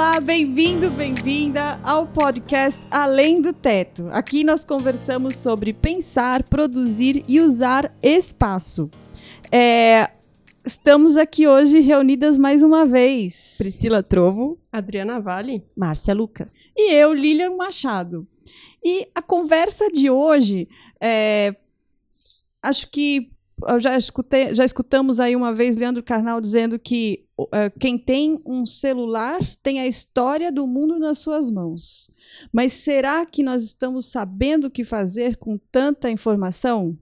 Olá, bem-vindo, bem-vinda ao podcast Além do Teto. Aqui nós conversamos sobre pensar, produzir e usar espaço. É, estamos aqui hoje reunidas mais uma vez. Priscila Trovo, Adriana Vale, Márcia Lucas e eu, Lilian Machado. E a conversa de hoje, é, acho que já, escutei, já escutamos aí uma vez Leandro Carnal dizendo que uh, quem tem um celular tem a história do mundo nas suas mãos. Mas será que nós estamos sabendo o que fazer com tanta informação?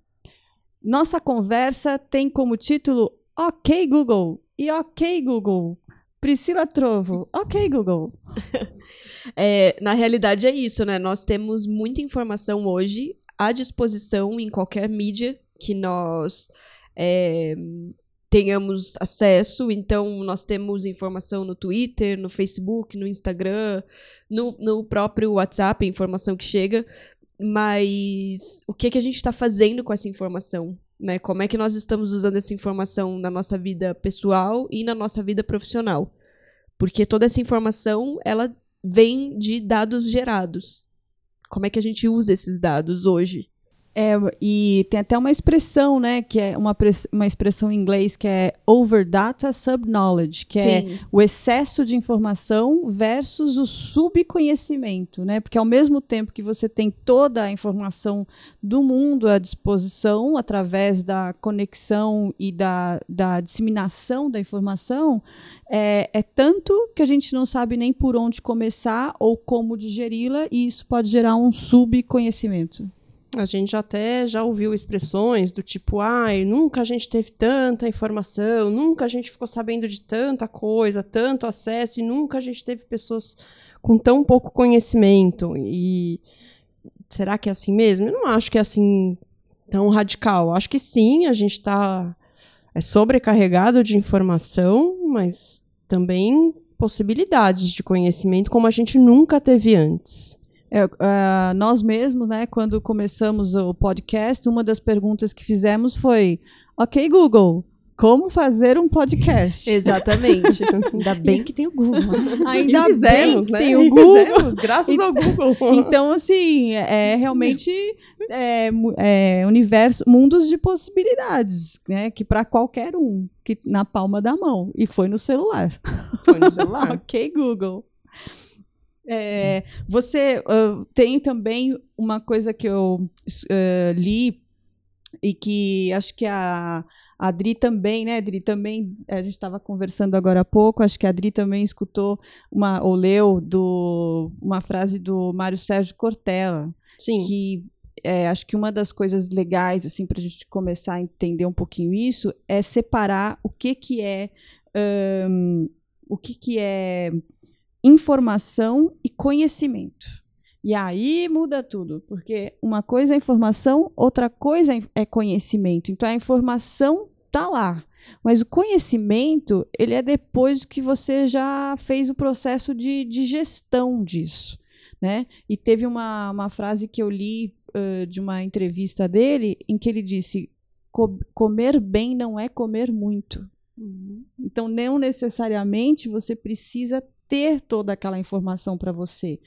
Nossa conversa tem como título Ok Google e Ok Google. Priscila Trovo, ok Google. é, na realidade é isso, né? Nós temos muita informação hoje à disposição em qualquer mídia que nós é, tenhamos acesso. Então, nós temos informação no Twitter, no Facebook, no Instagram, no, no próprio WhatsApp, informação que chega. Mas o que, que a gente está fazendo com essa informação? Né? Como é que nós estamos usando essa informação na nossa vida pessoal e na nossa vida profissional? Porque toda essa informação, ela vem de dados gerados. Como é que a gente usa esses dados hoje? É, e tem até uma expressão, né, que é uma, uma expressão em inglês que é over data sub knowledge, que é Sim. é o excesso de informação versus o subconhecimento, né? Porque ao mesmo tempo que você tem toda a informação do mundo à disposição através da conexão e da, da disseminação da informação, é, é tanto que a gente não sabe nem por onde começar ou como digeri-la, e isso pode gerar um subconhecimento. A gente até já ouviu expressões do tipo, ai, nunca a gente teve tanta informação, nunca a gente ficou sabendo de tanta coisa, tanto acesso, e nunca a gente teve pessoas com tão pouco conhecimento. E será que é assim mesmo? Eu não acho que é assim tão radical. Acho que sim, a gente está é sobrecarregado de informação, mas também possibilidades de conhecimento como a gente nunca teve antes. É, uh, nós mesmos, né, quando começamos o podcast, uma das perguntas que fizemos foi: Ok, Google, como fazer um podcast? Exatamente. Ainda bem que tem o Google. Ainda fizemos, bem né? tem o Google. Fizemos, graças ao Google. Então, assim, é realmente é, é, universo, mundos de possibilidades, né? Que para qualquer um, que na palma da mão. E foi no celular. Foi no celular. ok, Google. É, você uh, tem também uma coisa que eu uh, li e que acho que a, a Adri também, né, Adri, também, a gente estava conversando agora há pouco, acho que a Adri também escutou uma, ou leu do, uma frase do Mário Sérgio Cortella, Sim. que é, acho que uma das coisas legais, assim, para a gente começar a entender um pouquinho isso, é separar o que que é, um, o que que é informação e conhecimento. E aí muda tudo, porque uma coisa é informação, outra coisa é conhecimento. Então a informação está lá, mas o conhecimento ele é depois que você já fez o processo de, de gestão disso. Né? E teve uma, uma frase que eu li uh, de uma entrevista dele em que ele disse: comer bem não é comer muito. Uhum. Então, não necessariamente você precisa ter toda aquela informação para você.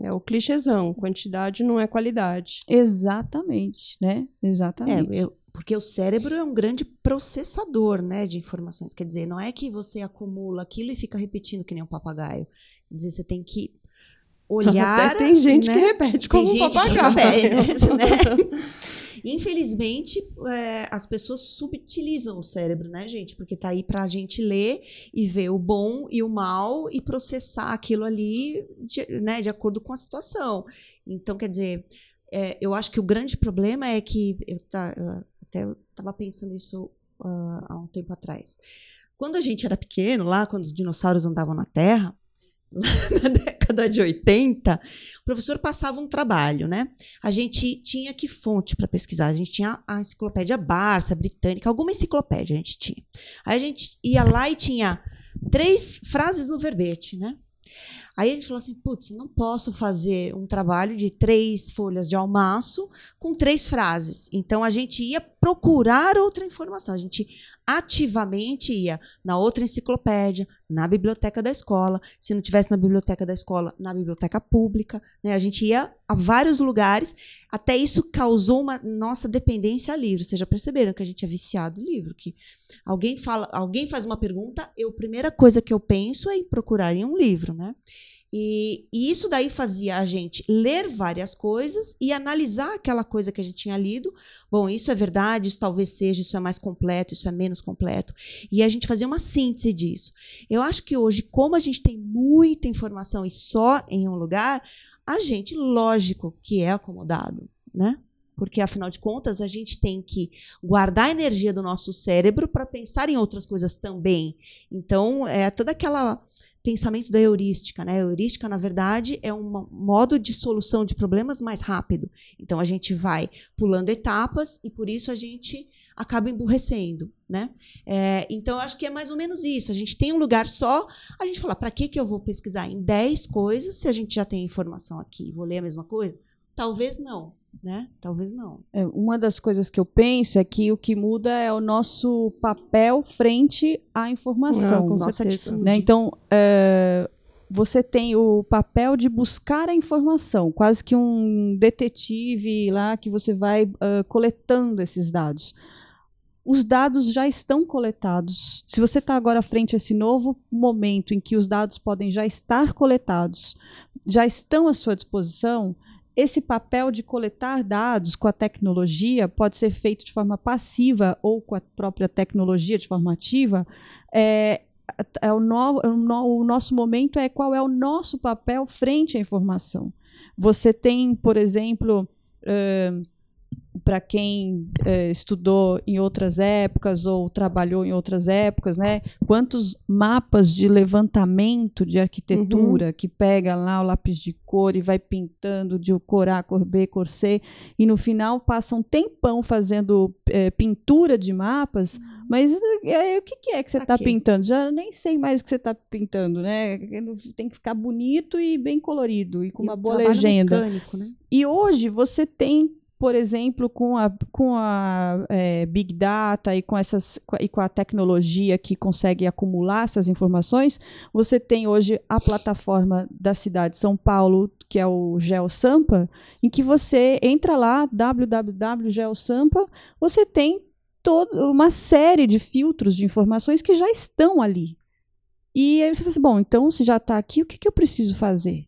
É o clichêzão, quantidade não é qualidade. Exatamente, né? Exatamente. É, eu, porque o cérebro é um grande processador, né, de informações. Quer dizer, não é que você acumula aquilo e fica repetindo que nem um papagaio. Quer dizer, você tem que olhar. Até tem gente né? que repete como tem um papagaio. Repete, né? Infelizmente, é, as pessoas subutilizam o cérebro, né, gente? Porque tá aí pra gente ler e ver o bom e o mal e processar aquilo ali, de, né, de acordo com a situação. Então, quer dizer, é, eu acho que o grande problema é que eu, tá, eu até estava pensando isso uh, há um tempo atrás. Quando a gente era pequeno, lá quando os dinossauros andavam na Terra, na década de 80, o professor passava um trabalho, né? A gente tinha que fonte para pesquisar? A gente tinha a enciclopédia Barça, britânica, alguma enciclopédia a gente tinha. Aí a gente ia lá e tinha três frases no verbete, né? Aí a gente falou assim: putz, não posso fazer um trabalho de três folhas de almaço com três frases. Então a gente ia procurar outra informação. A gente ativamente ia na outra enciclopédia, na biblioteca da escola. Se não tivesse na biblioteca da escola, na biblioteca pública. Né? A gente ia a vários lugares. Até isso causou uma nossa dependência a livro. Vocês já perceberam que a gente é viciado em livro? Que alguém fala, alguém faz uma pergunta, eu, a primeira coisa que eu penso é em procurar em um livro, né? E, e, isso daí fazia a gente ler várias coisas e analisar aquela coisa que a gente tinha lido. Bom, isso é verdade, isso talvez seja, isso é mais completo, isso é menos completo. E a gente fazia uma síntese disso. Eu acho que hoje, como a gente tem muita informação e só em um lugar, a gente, lógico que é acomodado, né? Porque, afinal de contas, a gente tem que guardar a energia do nosso cérebro para pensar em outras coisas também. Então, é toda aquela pensamento da heurística. Né? A heurística, na verdade, é um modo de solução de problemas mais rápido. Então, a gente vai pulando etapas e, por isso, a gente acaba emburrecendo. Né? É, então, eu acho que é mais ou menos isso. A gente tem um lugar só, a gente fala, para que, que eu vou pesquisar em 10 coisas se a gente já tem informação aqui? Vou ler a mesma coisa? Talvez não né? Talvez não. É, uma das coisas que eu penso é que o que muda é o nosso papel frente à informação. Ah, com nossa certeza. Né? Então, é, você tem o papel de buscar a informação, quase que um detetive lá que você vai uh, coletando esses dados. Os dados já estão coletados. Se você está agora frente a esse novo momento em que os dados podem já estar coletados, já estão à sua disposição, esse papel de coletar dados com a tecnologia pode ser feito de forma passiva ou com a própria tecnologia de forma ativa. É, é o, no, é o, nosso momento é qual é o nosso papel frente à informação. Você tem, por exemplo, uh, para quem é, estudou em outras épocas ou trabalhou em outras épocas, né? Quantos mapas de levantamento de arquitetura uhum. que pega lá o lápis de cor e vai pintando de cor A, cor B, cor C, e no final passa um tempão fazendo é, pintura de mapas, uhum. mas é, o que, que, é que você está pintando? Já nem sei mais o que você está pintando, né? Tem que ficar bonito e bem colorido e com e uma boa legenda. Mecânico, né? E hoje você tem por exemplo, com a, com a é, Big Data e com, essas, e com a tecnologia que consegue acumular essas informações, você tem hoje a plataforma da cidade de São Paulo, que é o GeoSampa, em que você entra lá, www.geosampa, você tem toda uma série de filtros de informações que já estão ali. E aí você fala assim, bom, então se já está aqui, o que, que eu preciso fazer?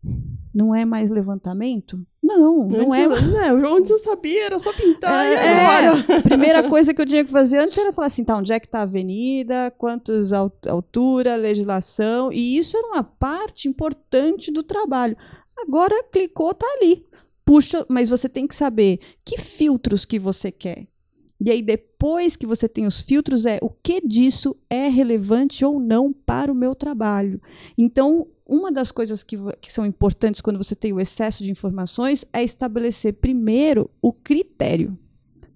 Não é mais levantamento? Não, não é. Eu, não, antes eu sabia, era só pintar é, e agora. É, primeira coisa que eu tinha que fazer antes era falar assim, tá, onde é que está a avenida, quantos altura, legislação, e isso era uma parte importante do trabalho. Agora clicou, tá ali. Puxa, mas você tem que saber que filtros que você quer. E aí, depois que você tem os filtros, é o que disso é relevante ou não para o meu trabalho. Então, uma das coisas que, que, são importantes quando você tem o excesso de informações é estabelecer primeiro o critério.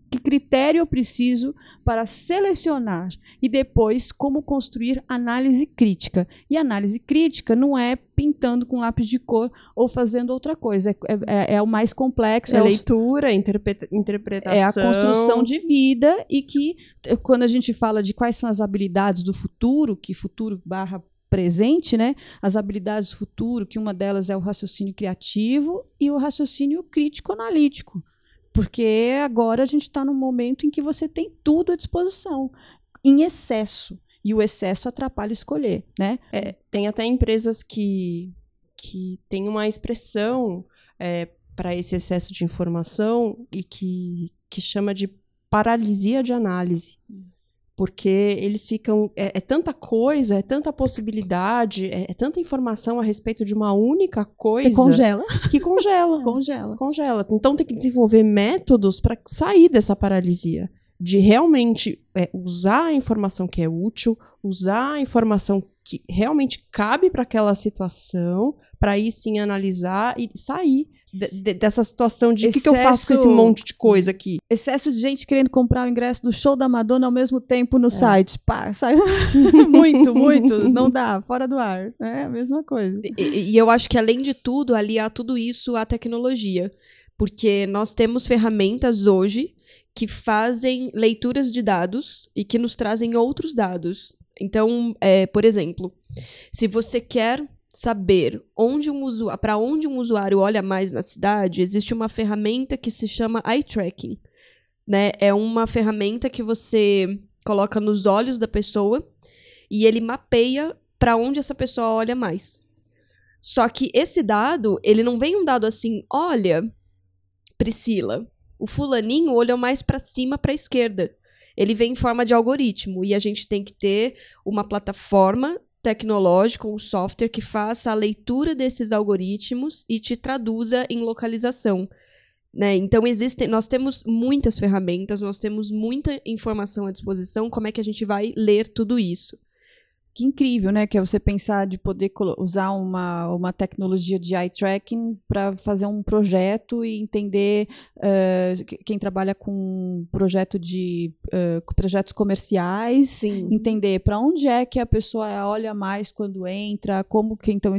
Que critério eu preciso para selecionar e depois como construir análise crítica. E análise crítica não é pintando com lápis de cor ou fazendo outra coisa. É, é, é o mais complexo. É, é leitura, interpreta interpretação. É a construção de vida e que quando a gente fala de quais são as habilidades do futuro, que futuro barra presente, né? As habilidades do futuro, que uma delas é o raciocínio criativo e o raciocínio crítico-analítico. Porque agora a gente está num momento em que você tem tudo à disposição, em excesso. E o excesso atrapalha escolher, né? É, tem até empresas que, que têm uma expressão é, para esse excesso de informação e que, que chama de paralisia de análise. Porque eles ficam. É, é, tanta coisa, é tanta possibilidade, é, é, tanta informação a respeito de uma única coisa. Que congela. Que congela. congela. Congela. Então tem que desenvolver métodos para sair dessa paralisia. De realmente é, usar a informação que é útil, usar a informação que realmente cabe para aquela situação, para aí sim analisar e sair de, dessa situação de o que, que, eu faço com esse monte de coisa aqui. Excesso de gente querendo comprar o ingresso do show da Madonna ao mesmo tempo no é. site. Pá, sai. muito, muito. Não dá, fora do ar. É a mesma coisa. E, e eu acho que, além de tudo, aliar tudo isso à tecnologia. Porque nós temos ferramentas hoje que fazem leituras de dados e que nos trazem outros dados. Então, é, por exemplo, se você quer saber onde um para onde um usuário olha mais na cidade, existe uma ferramenta que se chama eye tracking, né? É uma ferramenta que você coloca nos olhos da pessoa e ele mapeia para onde essa pessoa olha mais. Só que esse dado, ele não vem um dado assim, olha, Priscila, o fulaninho olhou mais para cima, para esquerda. Ele vem em forma de algoritmo e a gente tem que ter uma plataforma tecnológico, um software que faça a leitura desses algoritmos e te traduza em localização. Né? Então existem, nós temos muitas ferramentas, nós temos muita informação à disposição. Como é que a gente vai ler tudo isso? Que incrível, né? Que é você pensar de poder usar uma, uma tecnologia de eye tracking para fazer um projeto e entender uh, quem trabalha com projeto de uh, projetos comerciais, Sim. entender para onde é que a pessoa olha mais quando entra, como que então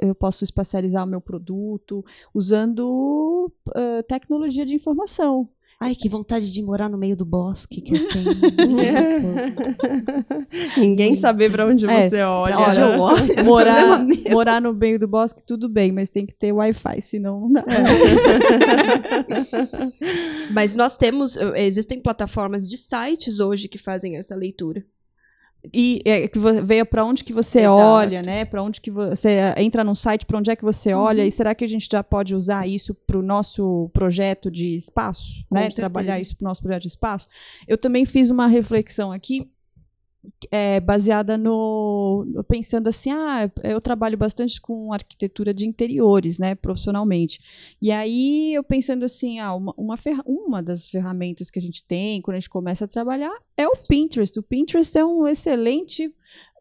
eu posso especializar o meu produto usando uh, tecnologia de informação. Ai, que vontade de morar no meio do bosque que eu tenho. Ninguém Sim. saber para onde é, você olha. Onde eu olho. Morar, morar no meio do bosque, tudo bem, mas tem que ter Wi-Fi, senão não dá. É. mas nós temos, existem plataformas de sites hoje que fazem essa leitura e é, que veio para onde que você Exato. olha, né? Para onde que você entra num site, para onde é que você uhum. olha? E será que a gente já pode usar isso para o nosso projeto de espaço, Com né? Certeza. Trabalhar isso para o nosso projeto de espaço? Eu também fiz uma reflexão aqui é, baseada no pensando assim, ah, eu trabalho bastante com arquitetura de interiores, né, profissionalmente. E aí eu pensando assim, ah, uma, uma, uma das ferramentas que a gente tem quando a gente começa a trabalhar é o Pinterest. O Pinterest é um excelente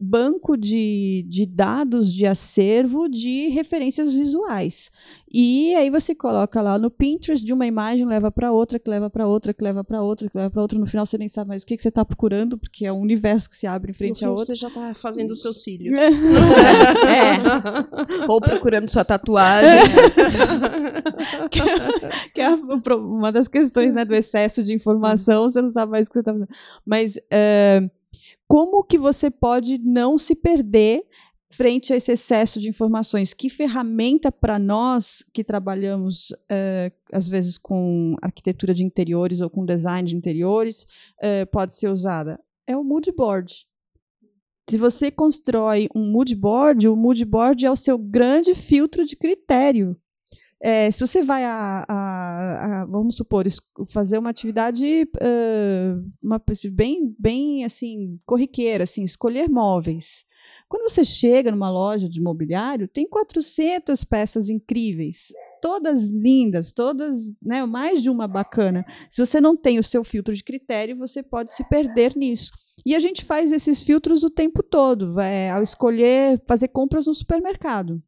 banco de, de dados de acervo de referências visuais. E aí você coloca lá no Pinterest de uma imagem, leva para outra, que leva para outra, que leva para outra, que leva para outra. No final você nem sabe mais o que, que você está procurando, porque é um universo que se abre em frente a outra. Você já está fazendo os seus cílios. é. Ou procurando sua tatuagem. que, é, que é uma das questões né, do excesso de informação, Sim. você não sabe mais o que você está fazendo. Mas. Uh, como que você pode não se perder frente a esse excesso de informações? Que ferramenta para nós que trabalhamos, uh, às vezes, com arquitetura de interiores ou com design de interiores, uh, pode ser usada? É o mood board. Se você constrói um mood board, o mood board é o seu grande filtro de critério. É, se você vai a, a, a, vamos supor, fazer uma atividade uh, uma, bem, bem assim, corriqueira, assim, escolher móveis. Quando você chega numa loja de mobiliário, tem 400 peças incríveis, todas lindas, todas, né, mais de uma bacana. Se você não tem o seu filtro de critério, você pode se perder nisso. E a gente faz esses filtros o tempo todo, é, ao escolher fazer compras no supermercado.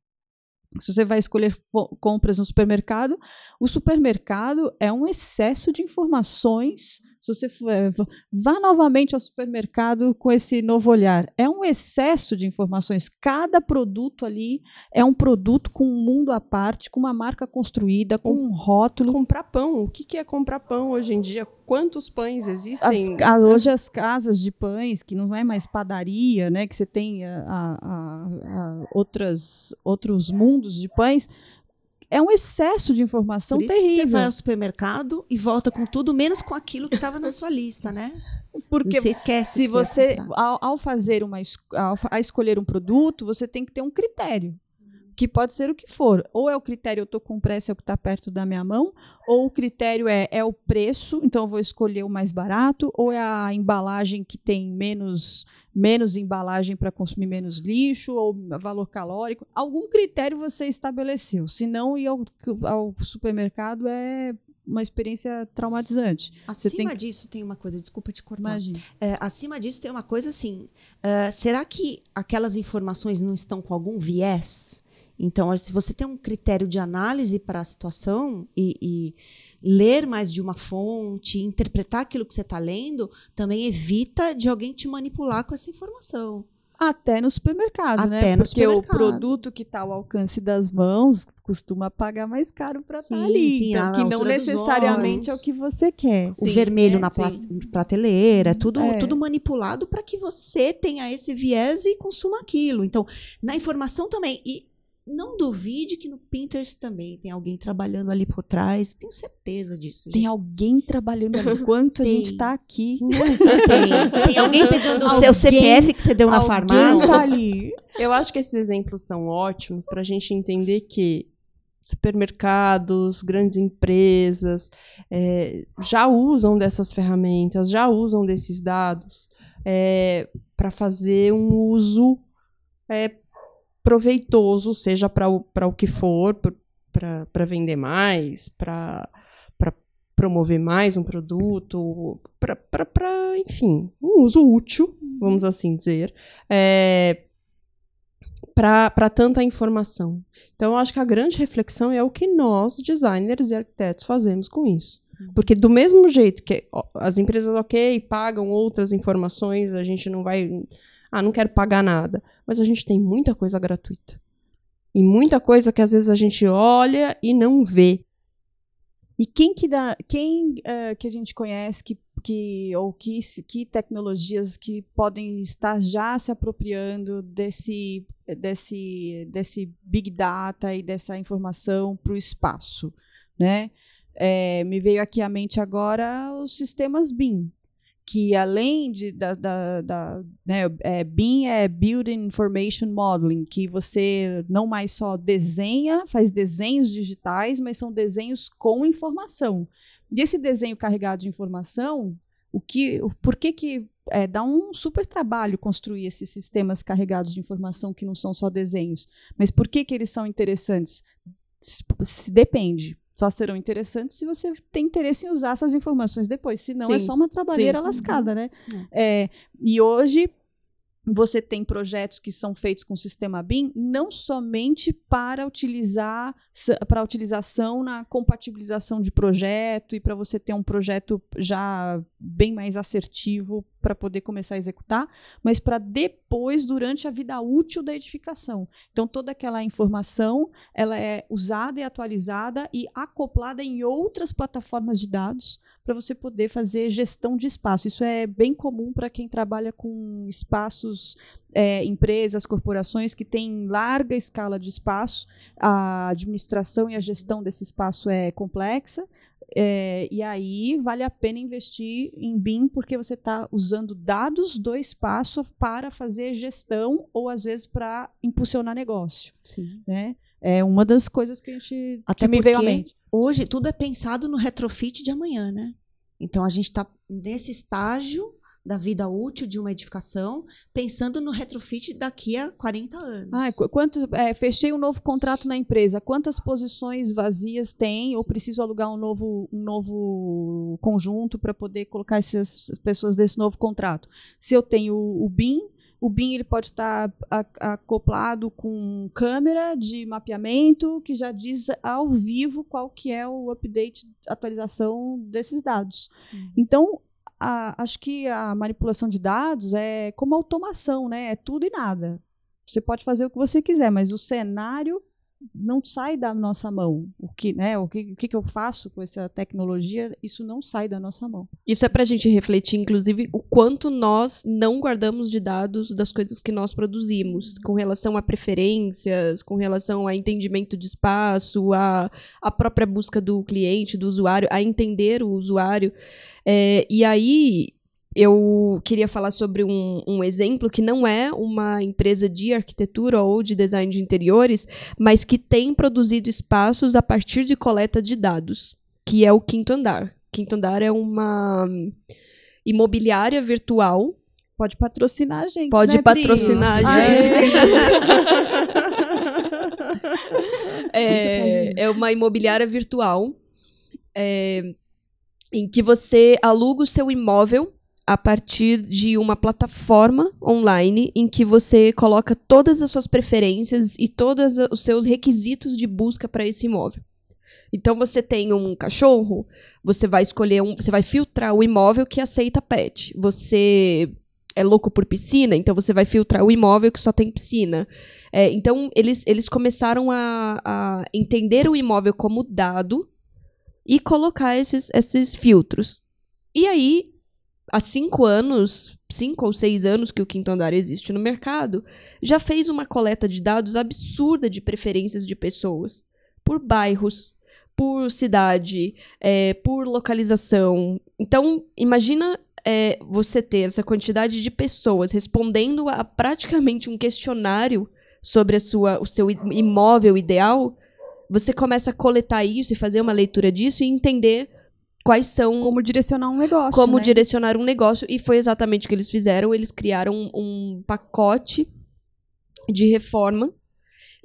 Se você vai escolher compras no supermercado, o supermercado é um excesso de informações. Se você for, é, vá novamente ao supermercado com esse novo olhar, é um excesso de informações. Cada produto ali é um produto com um mundo à parte, com uma marca construída, com um rótulo. Comprar pão. O que é comprar pão hoje em dia? Quantos pães existem? As, hoje as casas de pães, que não é mais padaria, né, que você tem a, a, a, outras, outros mundos de pães, é um excesso de informação terrível. Você vai ao supermercado e volta com tudo, menos com aquilo que estava na sua lista, né? Porque você esquece. Se você, ao, ao, fazer uma, ao, a escolher um produto, você tem que ter um critério que pode ser o que for. Ou é o critério, eu estou com pressa, é o que está perto da minha mão, ou o critério é, é o preço, então eu vou escolher o mais barato, ou é a embalagem que tem menos, menos embalagem para consumir menos lixo, ou valor calórico. Algum critério você estabeleceu, senão ir ao, ao supermercado é uma experiência traumatizante. Acima tem... disso tem uma coisa, desculpa te cortar. É, acima disso tem uma coisa assim, uh, será que aquelas informações não estão com algum viés? Então, se você tem um critério de análise para a situação e, e ler mais de uma fonte, interpretar aquilo que você está lendo, também evita de alguém te manipular com essa informação. Até no supermercado, né? Até no Porque o supermercado. produto que está ao alcance das mãos costuma pagar mais caro para estar Sim, ali. sim, então, que não necessariamente é o que você quer. o Sim, vermelho é, na prateleira, é tudo, É. tudo manipulado para que você tenha esse viés e consuma aquilo. Então, na informação também. E não duvide que no Pinterest também tem alguém trabalhando ali por trás. Tenho certeza disso. Tem gente. alguém trabalhando ali enquanto a Tem. gente está aqui. Tem, tem alguém pegando o seu CPF que você deu na farmácia. tá ali. Eu acho que esses exemplos são ótimos para a gente entender que supermercados, grandes empresas é, já usam dessas ferramentas, já usam desses dados para fazer um uso é, proveitoso, seja para o, pra o que for, para vender mais, para promover mais um produto, para, enfim, um uso útil, vamos assim dizer. É, para tanta informação. Então, eu acho que a grande reflexão é o que nós, designers e arquitetos, fazemos com isso. Porque do mesmo jeito que as empresas, ok, pagam outras informações, a gente não vai. Ah, não quero pagar nada. Mas a gente tem muita coisa gratuita. E muita coisa que às vezes a gente olha e não vê. E quem que dá, quem eh, que a gente conhece que, que ou que, que tecnologias que podem estar já se apropriando desse desse desse big data e dessa informação para o espaço, né? Eh, me veio aqui à mente agora os sistemas BIM, que além de da, da, da né, é, BIM é Building Information Modeling, que você não mais só desenha, faz desenhos digitais, mas são desenhos com informação. E esse desenho carregado de informação, o que, o, por que que é, dá um super trabalho construir esses sistemas carregados de informação que não são só desenhos? Mas por que que eles são interessantes? Depende. Só serão interessantes se você tem interesse em usar essas informações depois. Senão é Sim, só uma trabalheira sim. lascada, né? É, e hoje você tem projetos que são feitos com o sistema BIM não somente para utilizar para utilização na compatibilização de projeto e para você ter um projeto já bem mais assertivo para poder começar a executar, mas para depois durante a vida útil da edificação. Então toda aquela informação ela é usada e atualizada e acoplada em outras plataformas de dados para você poder fazer gestão de espaço. Isso é bem comum para quem trabalha com espaços, é, empresas, corporações que têm larga escala de espaço. A administração e a gestão desse espaço é complexa. é, e aí vale a pena investir em BIM porque você está usando dados do espaço para fazer gestão ou às vezes para impulsionar negócio, Sim. né? É uma das coisas que a gente Até me veio à mente. Hoje tudo é pensado no retrofit de amanhã, né? Então a gente está nesse estágio da vida útil de uma edificação, pensando no retrofit daqui a 40 anos. Ah, qu- quanto, é, fechei um novo contrato na empresa. Quantas posições vazias tem? Ou preciso alugar um novo, um novo conjunto para poder colocar essas pessoas desse novo contrato? Se eu tenho o BIM, o BIM ele pode estar acoplado com câmera de mapeamento que já diz ao vivo qual que é o update, atualização desses dados. Então, a- acho que a manipulação de dados é como automação, né? É tudo e nada. Você pode fazer o que você quiser, mas o cenário não sai da nossa mão. O que, né? O que, o que eu faço com essa tecnologia? Isso não sai da nossa mão. Isso é pra gente refletir, inclusive, o quanto nós não guardamos de dados das coisas que nós produzimos, com relação a preferências, com relação a entendimento de espaço, a, a própria busca do cliente, do usuário, a entender o usuário. É, e aí, eu queria falar sobre um, um exemplo que não é uma empresa de arquitetura ou de design de interiores, mas que tem produzido espaços a partir de coleta de dados, que é o Quinto Andar. Quinto Andar é uma imobiliária virtual. Pode patrocinar a gente. Pode né, Pri? patrocinar a Aê! É, é uma imobiliária virtual é, em que você aluga o seu imóvel a partir de uma plataforma online em que você coloca todas as suas preferências e todos os seus requisitos de busca para esse imóvel. Então você tem um cachorro, você vai escolher um, você vai filtrar o imóvel que aceita pet. Você é louco por piscina, então você vai filtrar o imóvel que só tem piscina. É, então, eles, eles começaram a, a entender o imóvel como dado e colocar esses, esses filtros. E aí, há cinco anos, cinco ou seis anos que o quinto andar existe no mercado, já fez uma coleta de dados absurda de preferências de pessoas por bairros, por cidade, é, por localização. Então, imagina é, você ter essa quantidade de pessoas respondendo a praticamente um questionário sobre a sua, o seu imóvel ideal. Você começa a coletar isso e fazer uma leitura disso e entender quais são Como direcionar um negócio. como né? direcionar um negócio e foi exatamente o que eles fizeram. Eles criaram um, pacote de reforma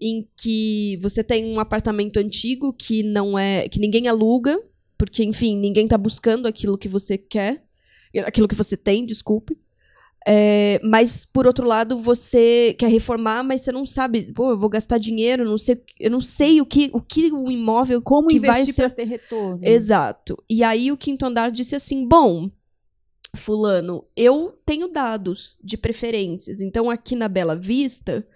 em que você tem um apartamento antigo que não é que ninguém aluga, porque enfim, ninguém tá buscando aquilo que você quer, aquilo que você tem, desculpe. É, mas por outro lado, você quer reformar, mas você não sabe, pô, eu vou gastar dinheiro, não sei, eu não sei o que o que o imóvel Como que vai investir ser para ter retorno. Exato. E aí o quinto andar disse assim: bom, Fulano, eu tenho dados de preferências. Então, aqui na Bela Vista,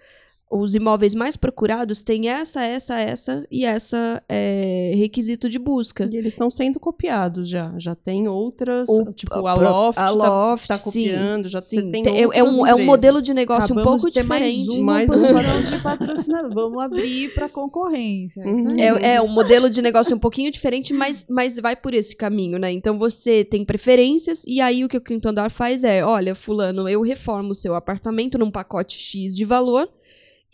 os imóveis mais procurados têm essa, essa, essa e essa é, requisito de busca. E eles estão sendo copiados já. Já tem outras, O- tipo a a Loft, a tá- Loft, tá, sim, copiando, já Sim, tem tem- é, é um, é um modelo de negócio um Acabamos pouco de ter diferente. Mais, um Mais um. de patrocinador. Vamos abrir para concorrência. é Uhum. É, é um modelo de negócio um pouquinho diferente, mas, mas vai por esse caminho, né? Então você tem preferências, e aí o que o quinto andar faz é: olha, Fulano, eu reformo o seu apartamento num pacote X de valor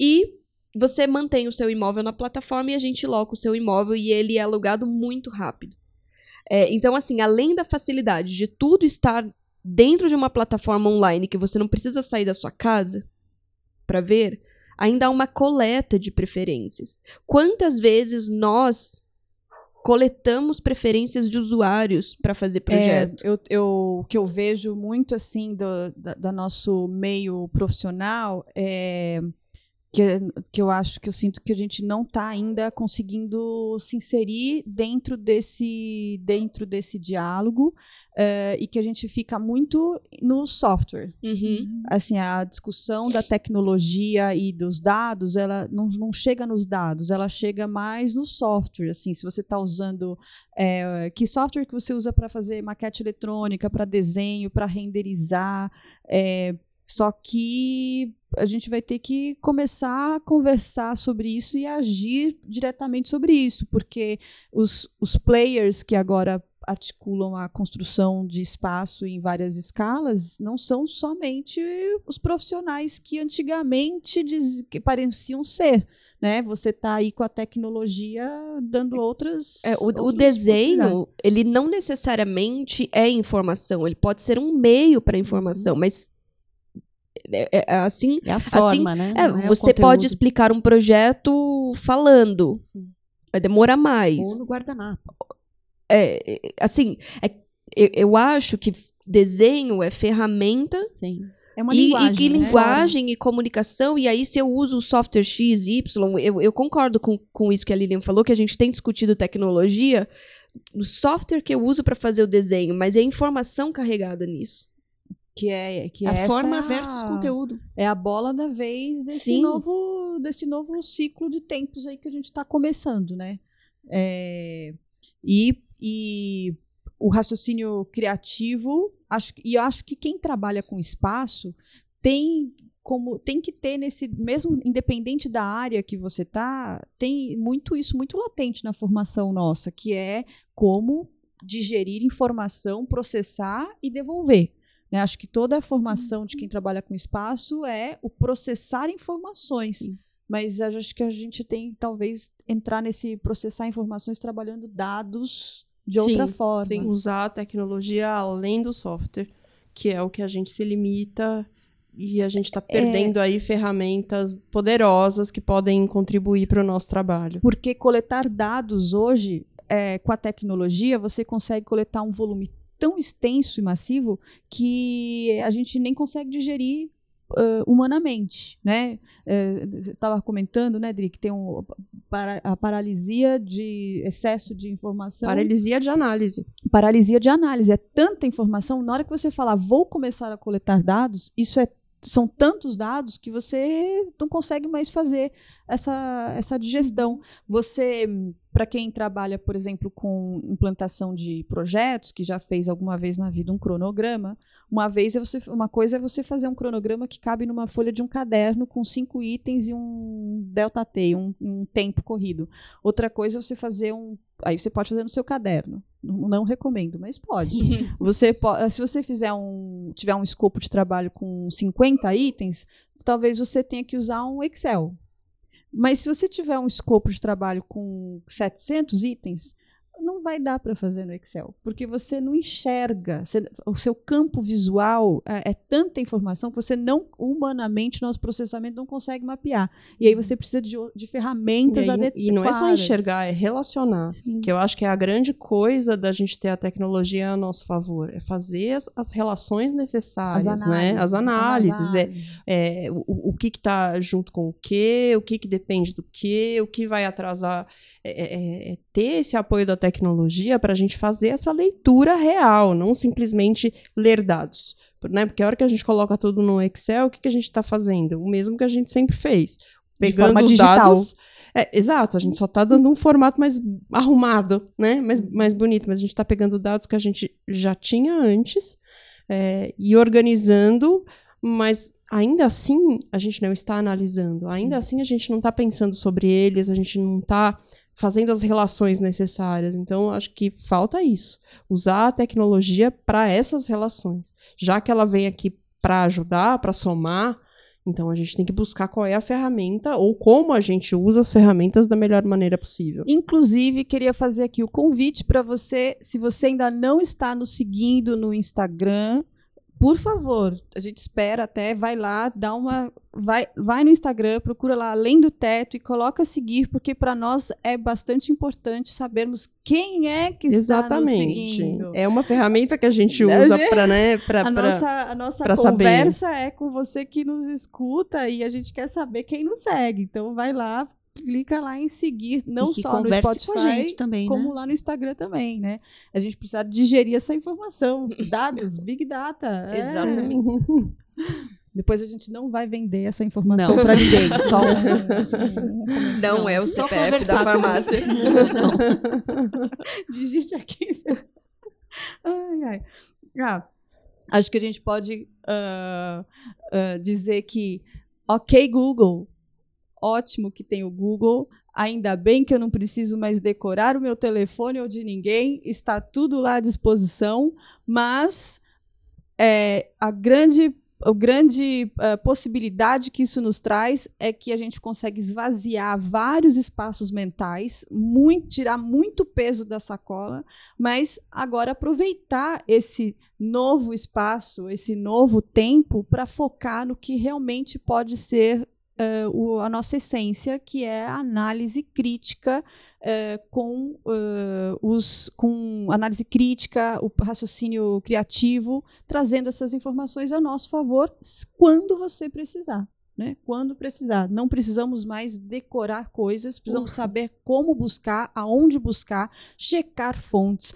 e você mantém o seu imóvel na plataforma e a gente loca o seu imóvel e ele é alugado muito rápido. É, então, assim, além da facilidade de tudo estar dentro de uma plataforma online que você não precisa sair da sua casa para ver, ainda há uma coleta de preferências. Quantas vezes nós coletamos preferências de usuários para fazer projeto? É, eu, eu, o que eu vejo muito assim do da, da nosso meio profissional é que, que eu acho que eu sinto que a gente não está ainda conseguindo se inserir dentro desse dentro desse diálogo eh, e que a gente fica muito no software Uhum. assim, a discussão da tecnologia e dos dados, ela não, não chega nos dados, ela chega mais no software, assim, se você está usando, é, que software que você usa para fazer maquete eletrônica, para desenho, para renderizar, é, só que a gente vai ter que começar a conversar sobre isso e agir diretamente sobre isso, porque os, os players que agora articulam a construção de espaço em várias escalas não são somente os profissionais que antigamente diz, que pareciam ser. Né? Você está aí com a tecnologia dando outras. É, o, o desenho, ele não necessariamente é informação, ele pode ser um meio para informação, mas é, é- é assim, É a forma, né? é, é você pode explicar um projeto falando. Sim. Vai demorar mais. Ou no guardanapo. É, é, assim, eu, eu acho que desenho é ferramenta Sim. É uma e, linguagem. e que né? linguagem e comunicação, e aí se eu uso o software X, Y, eu, eu concordo com, com isso que a Lilian falou, que a gente tem discutido tecnologia, o software que eu uso para fazer o desenho, mas é a informação carregada nisso. Que é, que a é forma essa- versus conteúdo. É a bola da vez desse Sim. novo, desse novo ciclo de tempos aí que a gente está começando, né? É, e, e o raciocínio criativo, acho, e eu acho que quem trabalha com espaço tem como tem que ter nesse mesmo independente da área que você tá, tem muito isso muito latente na formação nossa, que é como digerir informação, processar e devolver. Né? Acho que toda a formação de quem trabalha com espaço é o processar informações. Sim. Mas acho que a gente tem talvez entrar nesse processar informações trabalhando dados de outra Sim, forma. sim. Usar a tecnologia além do software, que é o que a gente se limita e a gente está perdendo aí ferramentas poderosas que podem contribuir para o nosso trabalho. Porque coletar dados hoje, é, com a tecnologia, você consegue coletar um volume tão extenso e massivo que a gente nem consegue digerir uh, humanamente, né? Uh, você estava comentando, né, Dri, que tem um, para, a paralisia de excesso de informação. Paralisia de análise. Paralisia de análise. É tanta informação. Na hora que você falar, vou começar a coletar dados, isso é são tantos dados que você não consegue mais fazer essa, essa digestão. Você, para quem trabalha, por exemplo, com implantação de projetos, que já fez alguma vez na vida um cronograma, uma vez é você, uma coisa é você fazer um cronograma que cabe numa folha de um caderno com cinco itens e um delta T, um, um tempo corrido. Outra coisa é você fazer um, aí você pode fazer no seu caderno. Não, não recomendo, mas pode. você pode, se você fizer um, tiver um escopo de trabalho com 50 itens, talvez você tenha que usar um Excel. Mas se você tiver um escopo de trabalho com 700 itens, não vai dar para fazer no Excel, porque você não enxerga, você, o seu campo visual é, é, tanta informação que você não, humanamente, nosso processamento não consegue mapear. E aí você precisa de, de ferramentas e, adequadas. E não é só enxergar, é relacionar. Sim. Que eu acho que é a grande coisa da gente ter a tecnologia a nosso favor, é fazer as, as relações necessárias, as né? As análises, é, é, o, o que está junto com o que, o que, que depende do que, o que vai atrasar é, é, é, ter esse apoio da tecnologia para a gente fazer essa leitura real, não simplesmente ler dados. Né? Porque a hora que a gente coloca tudo no Excel, o que, que a gente está fazendo? O mesmo que a gente sempre fez. Pegando os digital. dados. É, exato, a gente só está dando um formato mais arrumado, né? mais, mais bonito, mas a gente está pegando dados que a gente já tinha antes é, e organizando, mas ainda assim a gente não está analisando, ainda Sim. assim a gente não está pensando sobre eles, a gente não está fazendo as relações necessárias. Então, acho que falta isso. Usar a tecnologia para essas relações. Já que ela vem aqui para ajudar, para somar, então a gente tem que buscar qual é a ferramenta ou como a gente usa as ferramentas da melhor maneira possível. Inclusive, queria fazer aqui o convite para você, se você ainda não está nos seguindo no Instagram, por favor, a gente espera até, vai lá, dá uma, vai, vai no Instagram, procura lá além do teto e coloca seguir, porque para nós é bastante importante sabermos quem é que Exatamente. está nos seguindo. É uma ferramenta que a gente usa para, né, para a nossa, a nossa conversa saber. é com você que nos escuta e a gente quer saber quem nos segue. Então vai lá, clica lá em seguir, não só no Spotify, também, como né? lá no Instagram também, né? A gente precisa digerir essa informação, dados, Big Data. É. Exatamente. Depois a gente não vai vender essa informação para ninguém, só um, Não, não é o CPF da farmácia. Digite aqui. Ai, ai. Ah, acho que a gente pode uh, uh, dizer que, ok, Google, ótimo que tem o Google. Ainda bem que eu não preciso mais decorar o meu telefone ou de ninguém, está tudo lá à disposição. Mas é, a grande, a grande uh, possibilidade que isso nos traz é que a gente consegue esvaziar vários espaços mentais, muito, tirar muito peso da sacola, mas agora aproveitar esse novo espaço, esse novo tempo para focar no que realmente pode ser uh, o, a nossa essência, que é a análise crítica uh, com uh, os com análise crítica, o raciocínio criativo, trazendo essas informações a nosso favor quando você precisar. Né? Quando precisar. Não precisamos mais decorar coisas, precisamos Ufa. saber como buscar, aonde buscar, checar fontes,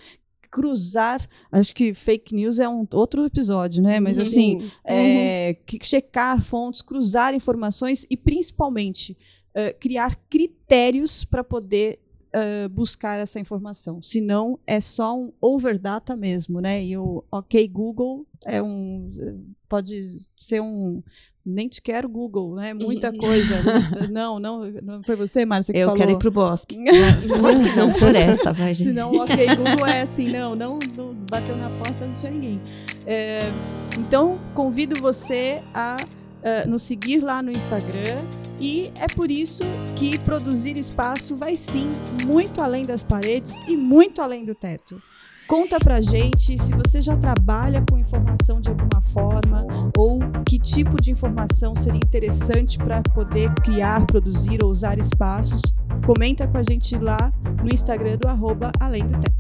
cruzar. Acho que fake news é um outro episódio, né? Mas assim, uhum. é, checar fontes, cruzar informações e principalmente uh, criar critérios para poder uh, buscar essa informação. Senão é só um overdata mesmo, né? E o OK Google é um pode ser um nem te quero Google, né? Muita coisa. não, não, não foi você, Márcia, que Eu falou. quero ir pro bosque. bosque não, floresta, vai, gente. Senão, ok, Google é assim, não, não, não bateu na porta, não tinha ninguém. É, então, convido você a uh, nos seguir lá no Instagram e é por isso que produzir espaço vai sim muito além das paredes e muito além do teto. Conta pra gente se você já trabalha com informação de alguma forma ou que tipo de informação seria interessante para poder criar, produzir ou usar espaços. Comenta com a gente lá no Instagram do arroba Além do Tempo.